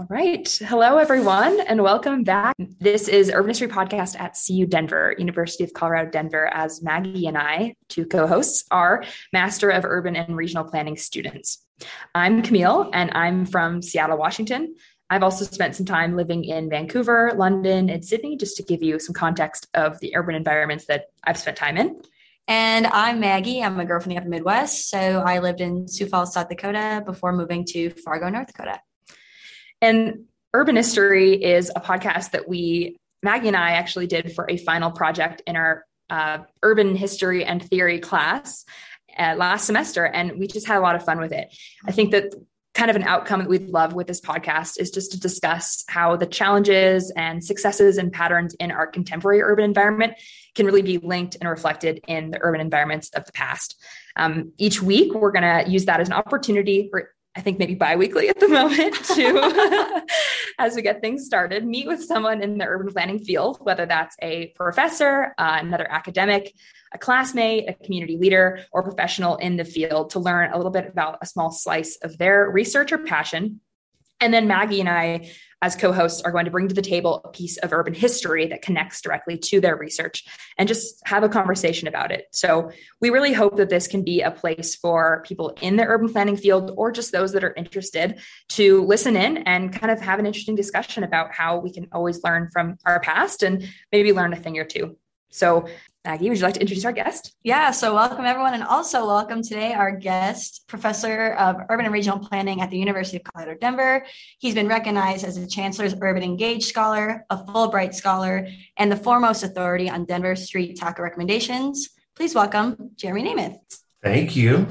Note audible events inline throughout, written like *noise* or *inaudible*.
All right. Hello, everyone, and welcome back. This is Urban History Podcast at CU Denver, University of Colorado Denver, as Maggie and I, two co hosts, are Master of Urban and Regional Planning students. I'm Camille, and I'm from Seattle, Washington. I've also spent some time living in Vancouver, London, and Sydney, just to give you some context of the urban environments that I've spent time in. And I'm Maggie. I'm a girl from the upper Midwest. So I lived in Sioux Falls, South Dakota before moving to Fargo, North Dakota. And Urban History is a podcast that we, Maggie and I actually did for a final project in our uh, urban history and theory class uh, last semester. And we just had a lot of fun with it. I think that kind of an outcome that we'd love with this podcast is just to discuss how the challenges and successes and patterns in our contemporary urban environment can really be linked and reflected in the urban environments of the past. Um, each week, we're going to use that as an opportunity for I think maybe biweekly at the moment *laughs* to, *laughs* as we get things started, meet with someone in the urban planning field, whether that's a professor, uh, another academic, a classmate, a community leader, or professional in the field to learn a little bit about a small slice of their research or passion. And then Maggie and I as co hosts, are going to bring to the table a piece of urban history that connects directly to their research and just have a conversation about it. So, we really hope that this can be a place for people in the urban planning field or just those that are interested to listen in and kind of have an interesting discussion about how we can always learn from our past and maybe learn a thing or two. So, Maggie, would you like to introduce our guest? Yeah, so welcome everyone, and also welcome today our guest, Professor of Urban and Regional Planning at the University of Colorado Denver. He's been recognized as the Chancellor's Urban Engaged Scholar, a Fulbright Scholar, and the foremost authority on Denver street taco recommendations. Please welcome Jeremy Németh. Thank you.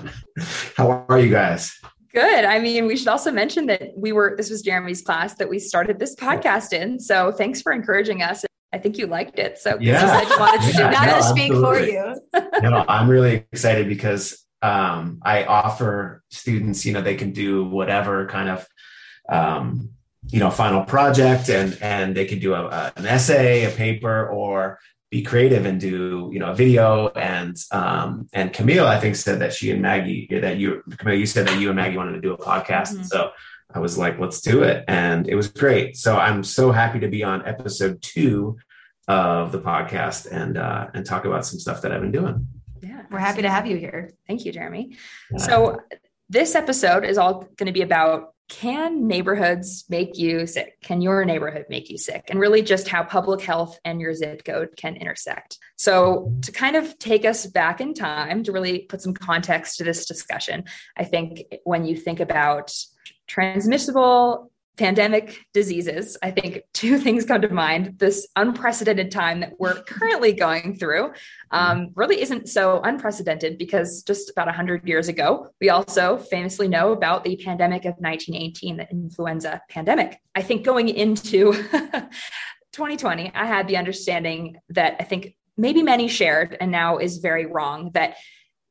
How are you guys? Good. I mean, we should also mention that we were, this was Jeremy's class that we started this podcast in. So thanks for encouraging us I think you liked it. So yeah, just wanted to, *laughs* yeah, not no, to speak for you. *laughs* no, I'm really excited because um, I offer students, you know, they can do whatever kind of, um, you know, final project and, and they can do a, a, an essay, a paper, or be creative and do, you know, a video. And, um, and Camille, I think said that she and Maggie, that you, Camille, you said that you and Maggie wanted to do a podcast. Mm-hmm. So I was like, let's do it. And it was great. So I'm so happy to be on episode two of the podcast and uh, and talk about some stuff that I've been doing. Yeah, we're happy to have you here. Thank you, Jeremy. Yeah. So this episode is all going to be about can neighborhoods make you sick? Can your neighborhood make you sick? And really just how public health and your zip code can intersect. So, to kind of take us back in time to really put some context to this discussion, I think when you think about transmissible pandemic diseases, I think two *laughs* things come to mind. This unprecedented time that we're currently going through um, really isn't so unprecedented because just about 100 years ago, we also famously know about the pandemic of 1918, the influenza pandemic. I think going into *laughs* 2020, I had the understanding that I think maybe many shared and now is very wrong that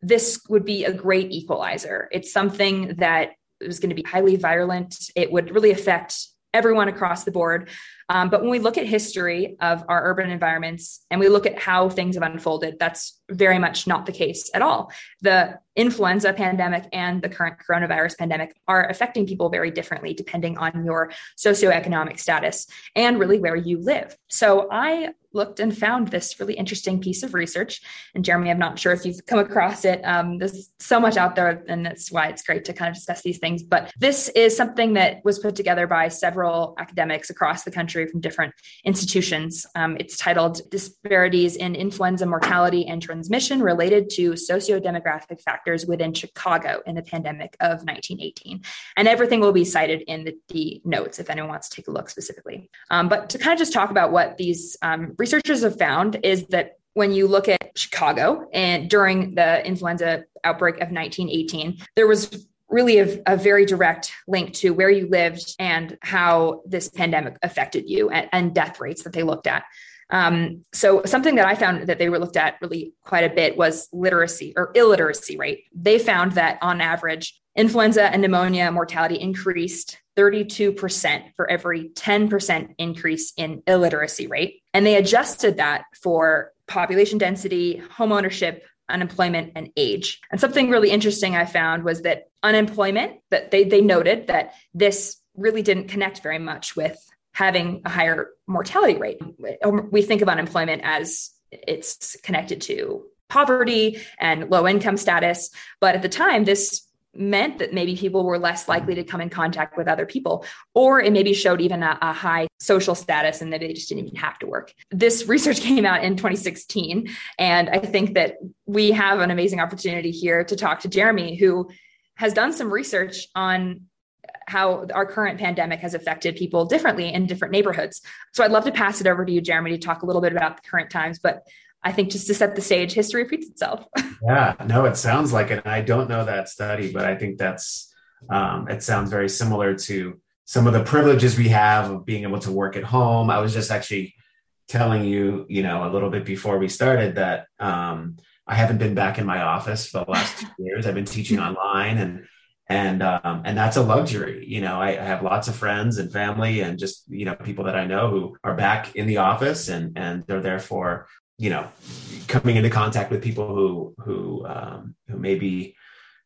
this would be a great equalizer. It's something that it was going to be highly virulent. It would really affect everyone across the board. Um, but when we look at history of our urban environments and we look at how things have unfolded, that's very much not the case at all. The influenza pandemic and the current coronavirus pandemic are affecting people very differently depending on your socioeconomic status and really where you live. So I looked and found this really interesting piece of research. And Jeremy, I'm not sure if you've come across it. Um, there's so much out there, and that's why it's great to kind of discuss these things. But this is something that was put together by several academics across the country from different institutions. Um, it's titled Disparities in Influenza Mortality and Transmission Related to Socio-Demographic Factors Within Chicago in the Pandemic of 1918. And everything will be cited in the, the notes if anyone wants to take a look specifically. Um, but to kind of just talk about what these um, researchers have found is that when you look at Chicago and during the influenza outbreak of 1918, there was really a, a, very direct link to where you lived and how this pandemic affected you and, and death rates that they looked at. Um, so something that I found that they were looked at really quite a bit was literacy or illiteracy rate. They found that on average, influenza and pneumonia mortality increased 32% for every 10% increase in illiteracy rate. And they adjusted that for population density, homeownership, unemployment, and age. And something really interesting I found was that unemployment, that they, they noted that this really didn't connect very much with having a higher mortality rate. We think of unemployment as it's connected to poverty and low income status. But at the time, this meant that maybe people were less likely to come in contact with other people, or it maybe showed even a, a, high social status and that they just didn't even have to work. This *laughs* research came out in 2016. And I think that we have an amazing opportunity here to talk to Jeremy, who has done some research on how our current pandemic has affected people differently in different neighborhoods. So I'd love to pass it over to you, Jeremy, to talk a little bit about the current times. But I think just to set the stage, history repeats itself. *laughs* yeah, no, it sounds like it. I don't know that study, but I think that's um, it sounds very similar to some of the privileges we have of being able to work at home. I was just actually telling you, you know, a little bit before we started that um, I haven't been back in my office for the last two years. I've been teaching *laughs* online and and um, and that's a luxury. You know, I, I, have lots of friends and family and just you know people that I know who are back in the office and and they're therefore you know coming into contact with people who who um, who may be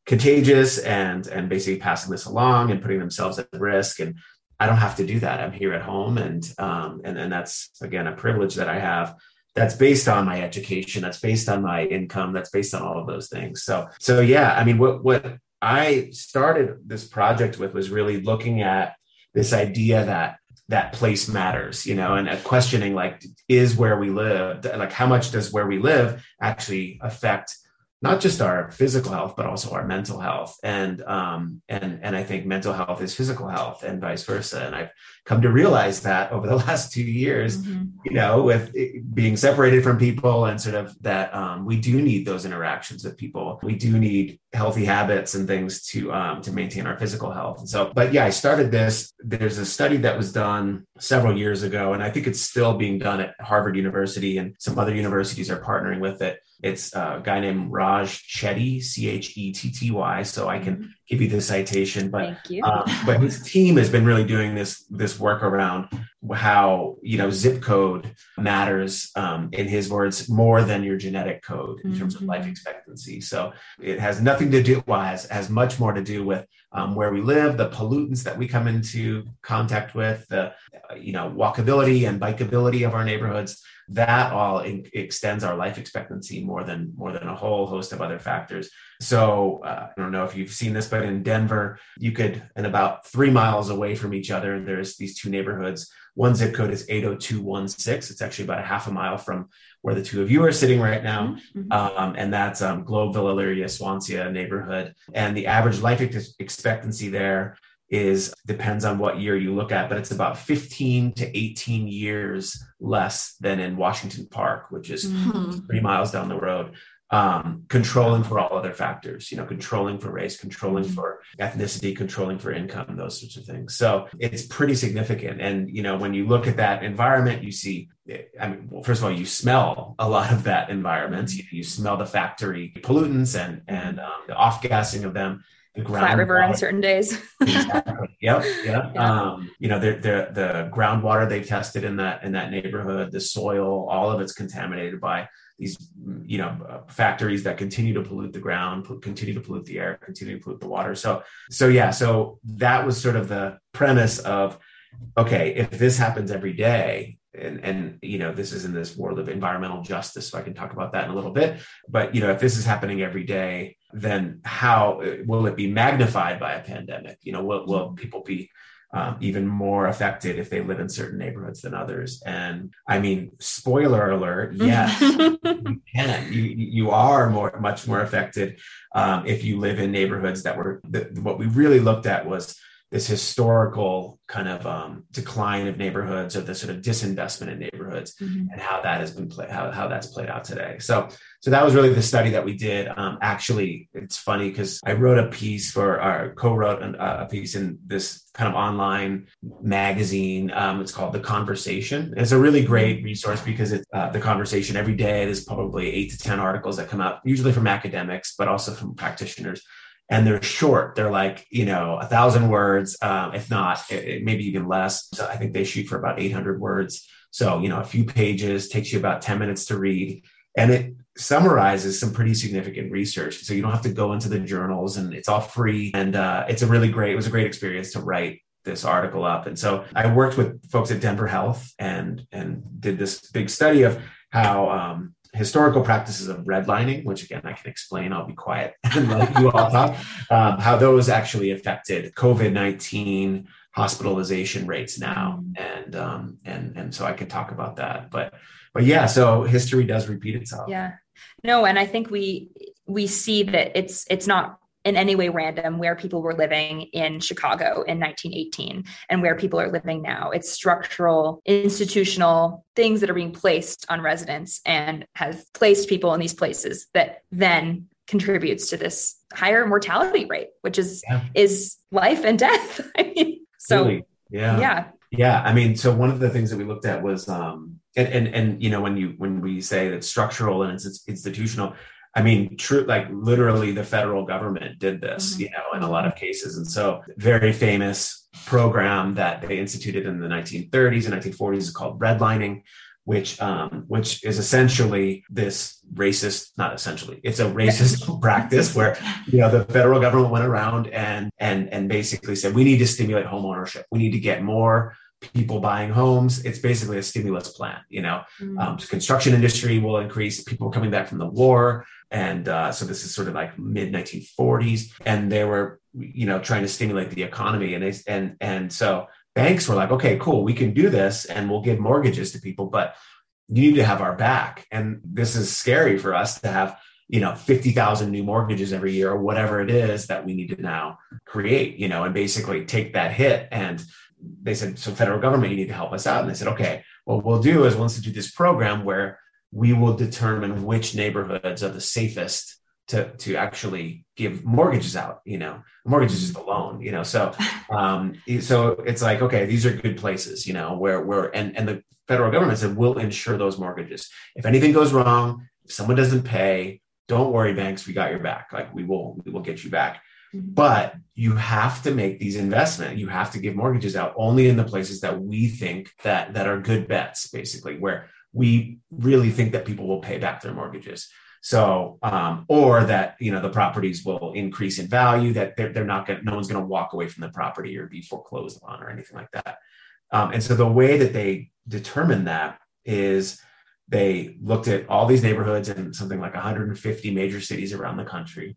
contagious and and basically passing this along and putting themselves at risk. And i don't have to do that. I'm here at home. And um, and and that's again a privilege that i have that's based on my education that's based on my income that's based on all of those things. So so yeah i mean what what i started this project with was really looking at this idea that that place matters you know and uh, questioning like is where we live like how much does where we live actually affect not just our physical health but also our mental health. And um and and i think mental health is physical health and vice versa. And i've come to realize that over the *laughs* last two years mm-hmm. you know with being separated from people and sort of that um, we do need those interactions with people. We do need healthy habits and things to um, to maintain our physical health. And so but yeah i started this. There's a study that was done several years ago and i think it's still being done at harvard university and some other universities are partnering with it it's a guy named Raj Chetty, C H E T T Y. So I can mm-hmm. give you the citation, but um, but his team has been really doing this this work around how you know zip code matters um, in his words more than your genetic code in mm-hmm. terms of life mm-hmm. expectancy. So it has nothing to do well has has much more to do with um, where we live, the pollutants that we come into contact with, the you know walkability and bikeability of our neighborhoods that all in, extends our life expectancy more than more than a whole host of other factors so uh, i don't know if you've seen this but in denver you could and about three miles away from each other there's these two neighborhoods one zip code is 80216 it's actually about a half a mile from where the two of you are sitting right now mm-hmm. um, and that's um, globeville elyria swansea neighborhood and the average life expectancy there is depends on what year you look at, but it's about 15 to 18 years less than in Washington Park, which is mm-hmm. three miles down the road. Um, controlling for all other factors, you know, controlling for race, controlling mm-hmm. for ethnicity, controlling for income, those sorts of things. So it's pretty significant. And, you know, when you look at that environment, you see, I mean, well, first of all, you smell a lot of that environment. You, you smell the factory pollutants and, and um, the off gassing of them the Platte River on certain days. *laughs* exactly. Yep. Yep. Yeah. Um, you know, the, the the groundwater they've tested in that in that neighborhood, the soil, all of it's contaminated by these, you know, factories that continue to pollute the ground, continue to pollute the air, continue to pollute the water. So, so yeah. So that was sort of the premise of, okay, if this happens every day, and and you know this is in this world of environmental justice so i can talk about that in a little bit but you know if this is happening every day then how will it be magnified by a pandemic you know will, will people be um, even more affected if they live in certain neighborhoods than others. And i mean spoiler alert *laughs* yes you can. You you are more much more affected um, if you live in neighborhoods that were the, what we really looked at was this historical kind of um, decline of neighborhoods or the sort of disinvestment in neighborhoods mm-hmm. and how that has been played how, how that's played out today. So so that was really the study that we did. Um, actually it's funny because i wrote a piece for our co-wrote an, uh, a piece in this kind of online magazine. Um, it's called the conversation. It's a really great mm-hmm. resource because it's uh, the conversation every day. There's probably eight to ten articles that come out usually from academics but also from practitioners and they're short. They're like, you know, a thousand words, um, if not, it, it, maybe even less. So I think they shoot for about 800 words. So, you know, a few pages takes you about 10 minutes to read. And it summarizes some pretty significant research. So you don't have to go into the journals and it's all free. And uh, it's a really great, it was a great experience to write this article up. And so I worked with folks at Denver Health and and did this big study of how um, historical practices of redlining, which again I can explain. I'll be quiet *laughs* and let you all talk. Um, how those actually affected COVID nineteen hospitalization rates now, and um, and and so I could talk about that. But but yeah, so history does repeat itself. Yeah, no, and I think we we see that it's it's not in any way random where people were living in Chicago in 1918 and where people are living now. It's structural, institutional things that are being placed on residents and have placed people in these places that then contributes to this higher mortality rate, which is yeah. is life and death. *laughs* I mean, so really? yeah, yeah, yeah. I mean, so one of the things that we looked at was, um, and and and you know, when you when we say that structural and it's institutional, I mean, true, like literally the federal government did this, mm-hmm. you know, in a lot of cases. And so, very famous program that they instituted in the 1930s and 1940s is called redlining, which um, which is essentially this racist, not essentially, it's a racist *laughs* practice where you know the federal government went around and and and basically said we need to stimulate home ownership, we need to get more people buying homes. It's basically a stimulus plan. You know, mm-hmm. um, construction industry will increase. People coming back from the war and uh, so this is sort of like mid 1940s and they were you know trying to stimulate the economy and they and and so banks were like okay cool we can do this and we'll give mortgages to people but you need to have our back. And this is scary for us to have you know 50,000 new mortgages every year or whatever it is that we need to now create you know and basically take that hit. And they said so federal government you need to help us out. And they said okay what we'll do is we'll institute this program where we will determine which neighborhoods are the safest to to actually give mortgages out you know mortgage is the loan you know so *laughs* um so it's like okay these are good places you know where where and and the federal government said we'll insure those mortgages. If anything goes wrong if someone doesn't pay don't worry banks we got your back. Like we will we will get you back. Mm-hmm. but you have to make these investment you have to give mortgages out only in the places that we think that that are good bets basically where we really think that people will pay back their mortgages. So, um, or that you know the properties will increase in value, that they're, they're not going, no one's going to walk away from the property or be foreclosed on or anything like that. Um, and so the way that they determine that is they looked at all these neighborhoods in something like 150 major cities around the country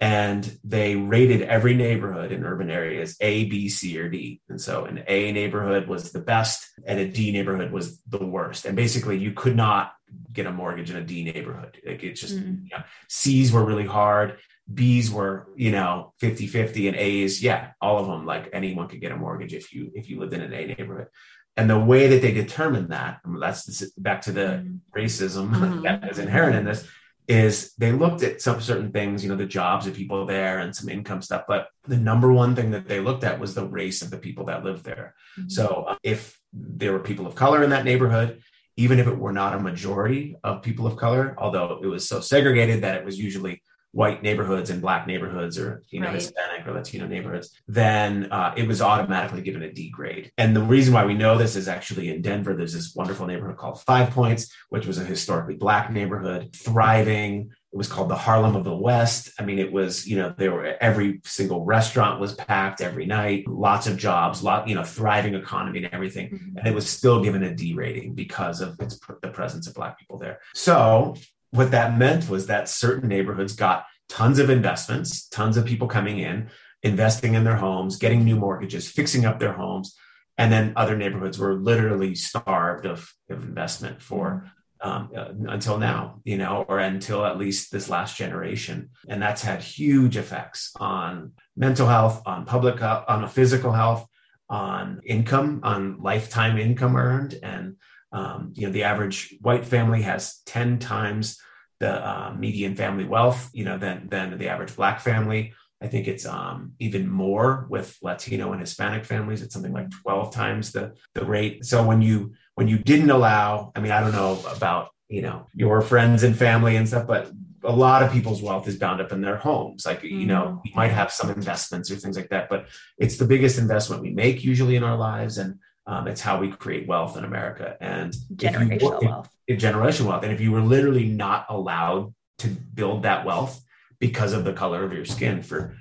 and they rated every neighborhood in urban areas A, B, C, or D. And so an A neighborhood was the best, and a D neighborhood was the worst. And basically, you could not get a mortgage in a D neighborhood. Like it's just, mm. you know, C's were really hard. B's were, you know, 50 50, and A's, yeah, all of them, like anyone could get a mortgage if you if you lived in an A neighborhood. And the way that they determined that, that's back to the mm. racism *laughs* mm-hmm. that is inherent in this, is they looked at some certain things, you know, the jobs of people there and some income stuff. But the number one thing that they looked at was the race of the people that lived there. Mm-hmm. So uh, if there were people of color in that neighborhood, even if it were not a majority of people of color, although it was so segregated that it was usually white neighborhoods and black neighborhoods or you know right. hispanic or latino neighborhoods then uh, it was automatically given a d grade. And the reason why we know this is actually in denver there's this wonderful neighborhood called five points which was a historically black neighborhood thriving. It was called the harlem of the west. I mean it was you know there were every single restaurant was packed every night lots of jobs lot you know thriving economy and everything. Mm-hmm. and it was still given a d rating because of its the presence of black people there. So what that meant was that certain neighborhoods got tons of investments, tons of people coming in, investing in their homes, getting new mortgages, fixing up their homes. And then other neighborhoods were literally starved of, of investment for um, uh, until now, you know, or until at least this last generation. And that's had huge effects on mental health, on public health, on physical health, on income, on lifetime income earned. And, um, you know, the average white family has 10 times the uh, median family wealth, you know, than than the average black family. I think it's um, even more with Latino and Hispanic families. It's something like 12 times the the rate. So when you when you didn't allow, I mean, I don't know about you know your friends and family and stuff, but a lot of people's wealth is bound up in their homes. Like you know, mm-hmm. we might have some investments or things like that, but it's the biggest investment we make usually in our lives, and um, it's how we create wealth in America and generational you, wealth. If, generational wealth. And if you were literally not allowed to build that wealth because of the color of your skin for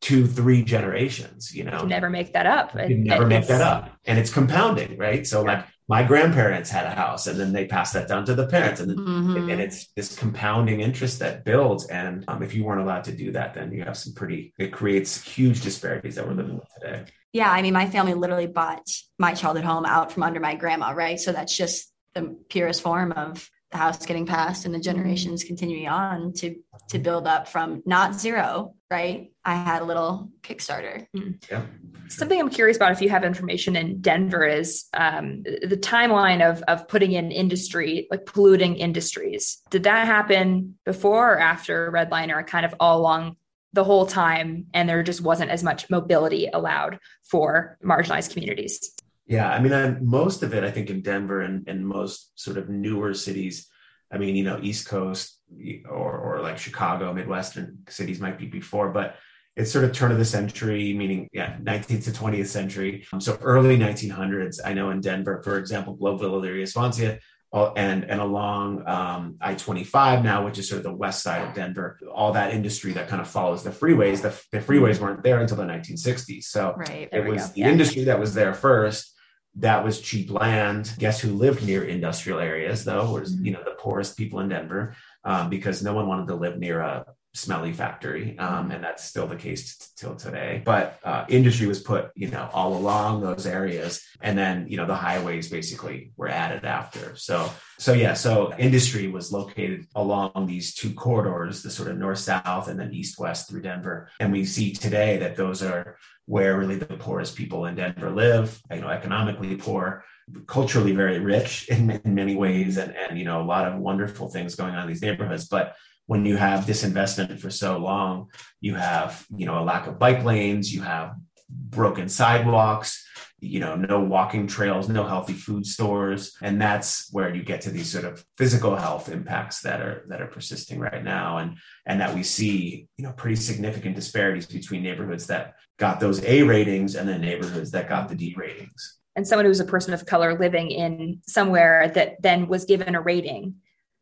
two, three generations, you know. You never make that up. You never make that up. And it's compounding, right? So like my grandparents had a house and then they passed that down to the parents and, mm-hmm. and it's this compounding interest that builds and um, if you weren't allowed to do that then you have some pretty it creates huge disparities that we're living with today. Yeah i mean my family literally bought my childhood home out from under my grandma right? So that's just the purest form of the house getting passed and the generations continuing on to to build up from not zero right i had a little kickstarter mm. yeah. something i'm curious about if you have information in denver is um, the timeline of of putting in industry like polluting industries did that happen before or after redliner kind of all along the whole time and there just wasn't as much mobility allowed for marginalized communities yeah, I mean, I, most of it, I think, in Denver and, and most sort of newer cities. I mean, you know, East Coast or or like Chicago, Midwestern cities might be before, but it's sort of turn of the century, meaning yeah, 19th to 20th century. Um, so early 1900s. I know in Denver, for example, Globeville, Elyria, Swansea, and and along um, I-25 now, which is sort of the west side of Denver, all that industry that kind of follows the freeways. The, the freeways weren't there until the 1960s, so right, it was the yeah. industry that was there first that was cheap land. Guess who lived near industrial areas though? Was mm-hmm. you know the poorest people in Denver um, because no one wanted to live near a smelly factory, um, and that's still the case t- till today. But uh, industry was put you know all along those areas, and then you know the highways basically were added after. So so yeah, so industry was located along these two corridors, the sort of north south and then east west through Denver, and we see today that those are where really the poorest people in Denver live, you know, economically poor, culturally very rich in, in many ways, and, and, you know, a lot of wonderful things going on in these neighborhoods. But when you have disinvestment for so long, you have, you know, a lack of bike lanes, you have broken sidewalks, you know, no walking trails, no healthy food stores. And that's where you get to these sort of physical health impacts that are that are persisting right now. And and that we see, you know, pretty significant disparities between neighborhoods that got those A ratings and then neighborhoods that got the D ratings. And someone who's a person of color living in somewhere that then was given a rating,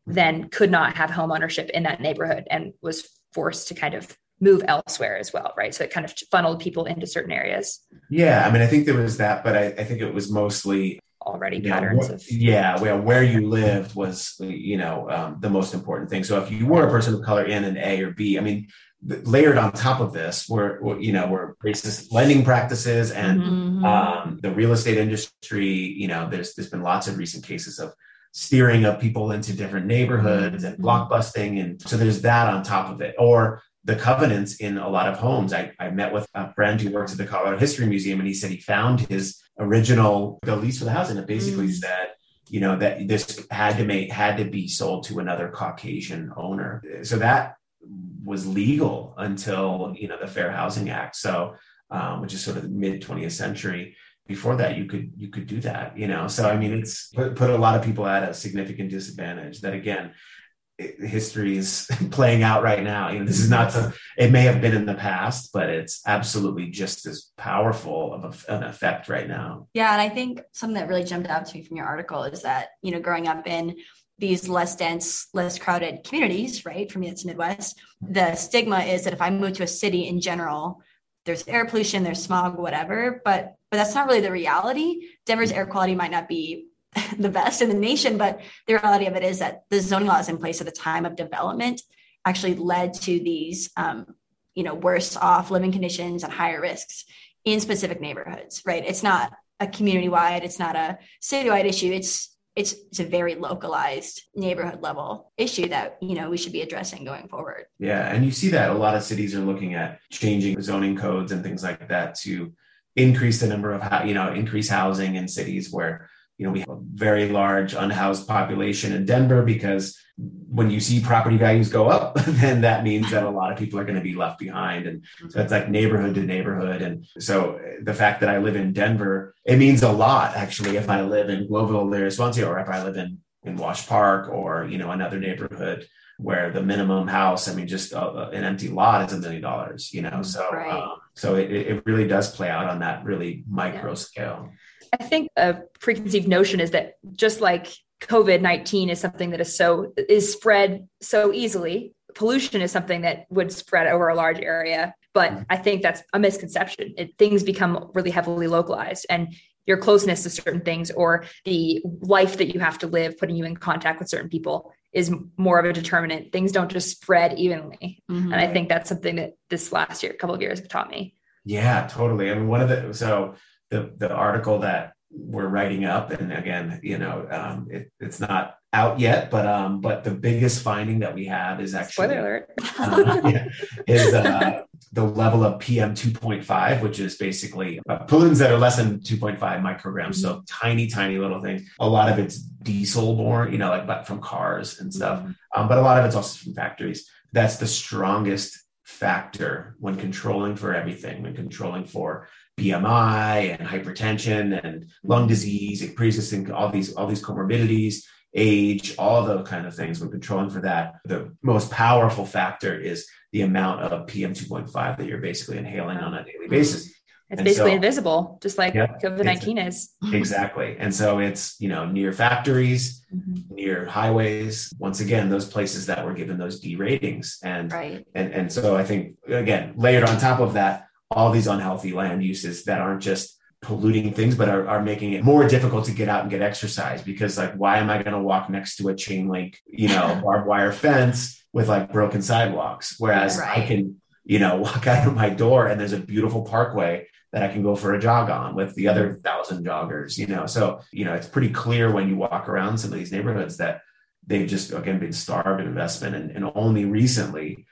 then could not have home ownership in that neighborhood and was forced to kind of move elsewhere as well, right? So it kind of funneled people into certain areas. Yeah, I mean, I think there was that, but I, I think it was mostly already patterns know, of yeah well where you lived was you know um, the most important thing so if you were a person of color in an a or b i mean layered on top of this were you know were racist lending practices and mm-hmm. um, the real estate industry you know there's there's been lots of recent cases of steering of people into different neighborhoods and mm-hmm. blockbusting and so there's that on top of it or the covenants in a lot of homes. I, I met with a friend who works at the Colorado History Museum, and he said he found his original the lease for the house, and it basically mm. said, you know, that this had to make had to be sold to another Caucasian owner. So that was legal until you know the Fair Housing Act. So um, which is sort of the mid 20th century. Before that, you could you could do that, you know. So I mean, it's put, put a lot of people at a significant disadvantage. That again, history is *laughs* playing out right now. You know, this is not to, it may have been in the past, but it's absolutely just as powerful of an effect right now. Yeah. And I think something that really jumped out to me from your article is that, you know, growing up in these less dense, less crowded communities, right? For me, it's Midwest. The stigma is that if I move to a city in general, there's air pollution, there's smog, whatever. But but that's not really the reality. Denver's air quality might not be *laughs* the best in the nation. But the reality of it is that the zoning laws in place at the time of development actually led to these, um, you know, worse off living conditions and higher risks in specific neighborhoods. Right? It's not a community wide. It's not a citywide issue. It's it's, it's a very localized neighborhood level issue that you know we should be addressing going forward yeah and you see that a lot of cities are looking at changing zoning codes and things like that to increase the number of you know increase housing in cities where you know, we have a very large unhoused population in Denver because when you see property values go up, *laughs* then that means that a lot of people are going to be left behind. And so it's like neighborhood to neighborhood. And so the fact that I live in Denver, it means a lot actually if I live in Globeville, Elyria, Swansea, or if I live in, in Wash Park or, you know, another neighborhood where the minimum house, I mean, just a, an empty lot is a million dollars, you know? So, right. um, so it, it really does play out on that really micro yeah. scale. I think a preconceived notion is that just like COVID 19 is something that is so is spread so easily, pollution is something that would spread over a large area. But mm-hmm. I think that's a misconception. It, things become really heavily localized and your closeness to certain things or the life that you have to live, putting you in contact with certain people is more of a determinant. Things don't just spread evenly. Mm-hmm. And I think that's something that this last year, a couple of years have taught me. Yeah, totally. I mean, one of the, so the, the article that we're writing up, and again, you know, um, it, it's not out yet, but um, but the biggest finding that we have is actually spoiler alert *laughs* uh, yeah, is uh, the level of PM 2.5, which is basically uh, pollutants that are less than 2.5 micrograms, mm-hmm. so tiny, tiny little things. A lot of it's diesel borne, you know, like but from cars and stuff, mm-hmm. um, but a lot of it's also from factories. That's the strongest factor when controlling for everything, when controlling for BMI and hypertension and lung disease, pre-existing all these all these comorbidities age, all those kind of things. When controlling for that, the most powerful factor is the amount of PM 2.5 that you're basically inhaling on a daily basis. It's and basically so, invisible, just like yeah, COVID 19 is. *laughs* Exactly. And so it's, you know, near factories, mm-hmm. near highways, once again, those places that were given those D ratings. And, right. and, and so I think, again, layered on top of that, all these unhealthy land uses that aren't just polluting things, but are, are making it more difficult to get out and get exercise because like, why am I going to walk next to a chain link, you know, *laughs* barbed wire fence with like broken sidewalks? Whereas right. I can, you know, *laughs* walk out of my door and there's a beautiful parkway that I can go for a jog on with the other thousand joggers, you know? So, you know, it's pretty clear when you walk around some of these neighborhoods that they've just, again, been starved of investment and, and only recently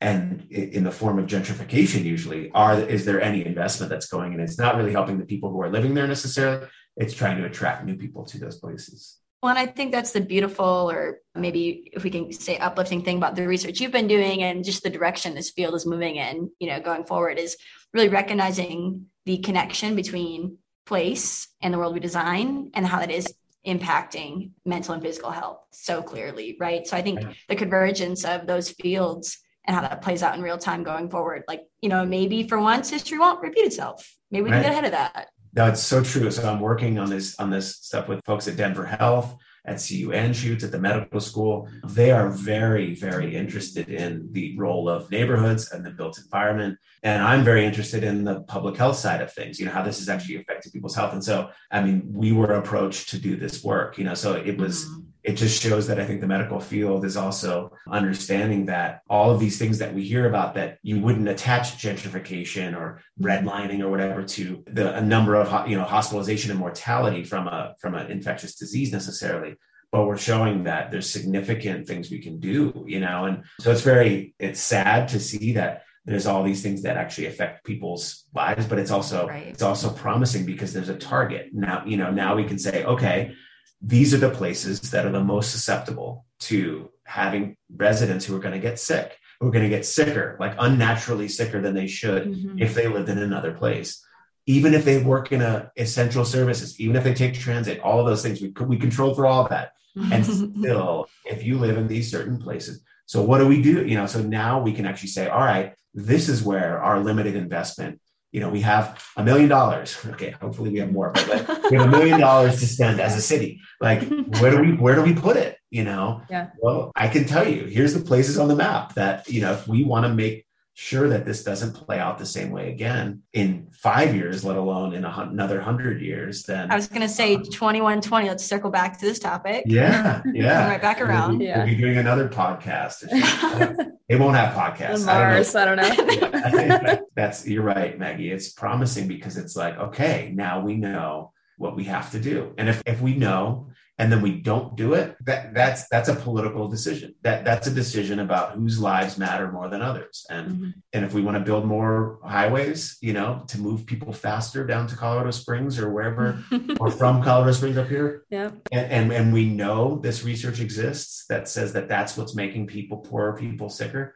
and in the form of gentrification usually are is there any investment that's going in? It's not really helping the people who are living there necessarily. It's trying to attract new people to those places. Well and i think that's the beautiful or maybe if we can say uplifting thing about the research you've been doing and just the direction this field is moving in you know going forward is really recognizing the connection between place and the world we design and how that is impacting mental and physical health so clearly right? So i think the convergence of those fields and how that plays out in real time going forward. Like, you know, maybe for once history won't repeat itself. Maybe we right. can get ahead of that. That's so true. So I'm working on this on this stuff with folks at Denver Health, at CU Anschutz, at the medical school. They are very, very interested in the role of neighborhoods and the built environment. And I'm very interested in the public health side of things, you know, how this is actually affecting people's health. And so, I mean, we were approached to do this work, you know, so it was mm-hmm it just shows that I think the medical field is also understanding that all of these things that we hear about that you wouldn't attach gentrification or redlining or whatever to the a number of you know hospitalization and mortality from a from an infectious disease necessarily but we're showing that there's significant things we can do you know and so it's very it's sad to see that there's all these things that actually affect people's lives but it's also right. it's also promising because there's a target now you know now we can say okay these are the places that are the most susceptible to having residents who are going to get sick, who are going to get sicker, like unnaturally sicker than they should mm-hmm. if they lived in another place. Even if they work in a essential services, even if they take transit, all of those things we we control for all of that. And *laughs* still, if you live in these certain places, so what do we do? You know, so now we can actually say, all right, this is where our limited investment you know, we have a million dollars. Okay, hopefully we have more, but like, we have a million dollars to spend as a city. Like, *laughs* where do we where do we put it? You know, yeah. Well, I can tell you, here's the places on the map that you know, if we want to make sure that this doesn't play out the same way again in five years, let alone in a, another hundred years, then I was going to say um, 2120. Let's circle back to this topic. Yeah. Yeah. right back around. We'll be, yeah. we'll be doing another podcast. *laughs* it won't have podcasts. Mars, I don't know. I don't know. That's, you're right, Maggie. It's promising because it's like, okay, now we know what we have to do. And if, if we know and then we don't do it that that's that's a political decision that that's a decision about whose lives matter more than others and mm-hmm. and if we want to build more highways you know to move people faster down to colorado springs or wherever *laughs* or from colorado springs up here yeah and, and and we know this research exists that says that that's what's making people poorer people sicker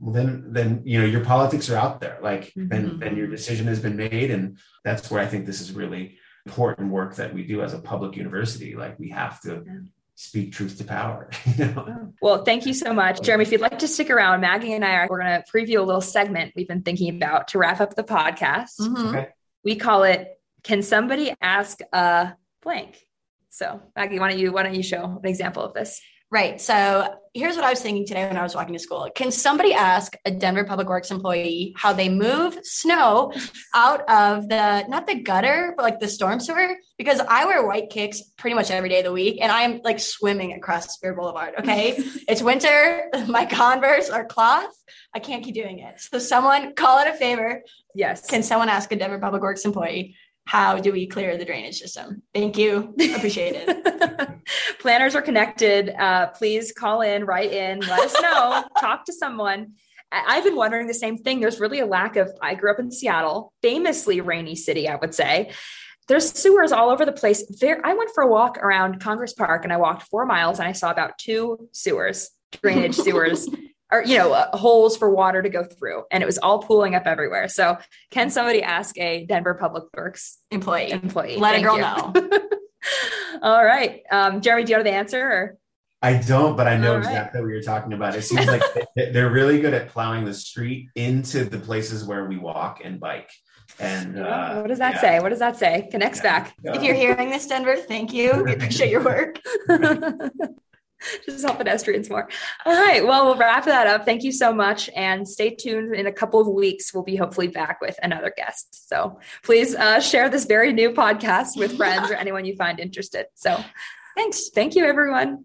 well, then then you know your politics are out there like mm-hmm. then then your decision has been made and that's where i think this is really important work that we do as a public university. Like we have to speak truth to power. *laughs* You know? Well, thank you so much, Jeremy. If you'd like to stick around, Maggie and I are we're going to preview a little segment we've been thinking about to wrap up the podcast. Mm-hmm. Okay. We call it "Can somebody ask a blank?" So, Maggie, why don't you why don't you show an example of this? Right. So here's what I was thinking today when I was walking to school. Can somebody ask a Denver Public Works employee how they move snow out of the not the gutter, but like the storm sewer? Because I wear white kicks pretty much every day of the week and I'm like swimming across Speer Boulevard. Okay. *laughs* it's winter. *laughs* My Converse are cloth. I can't keep doing it. So someone call it a favor. Yes. Can someone ask a Denver Public Works employee how do we clear the drainage system? Thank you. Appreciate it. *laughs* Planners are connected. Uh, please call in, write in, let us know, *laughs* talk to someone. I've been wondering the same thing. There's really a lack of, I grew up in Seattle, famously rainy city, I would say. There's sewers all over the place. There, I went for a walk around Congress Park and I walked four miles and I saw about two sewers, drainage *laughs* sewers or you know uh, holes for water to go through and it was all pooling up everywhere so can somebody ask a denver public works employee employee let Thank a girl you. know *laughs* all right um, jeremy do you know the answer or I don't, but I know exactly what you're talking about. It seems like *laughs* they're really good at plowing the street into the places where we walk and bike. And uh, what does that yeah. say? What does that say? Connects yeah. back. If you're hearing this, Denver, thank you. We appreciate your work. *laughs* *laughs* just help pedestrians more. All right. Well, we'll wrap that up. Thank you so much. And stay tuned. In a couple of weeks, we'll be hopefully back with another guest. So please uh, share this very new podcast with friends or anyone you find interested. So thanks. Thank you, everyone.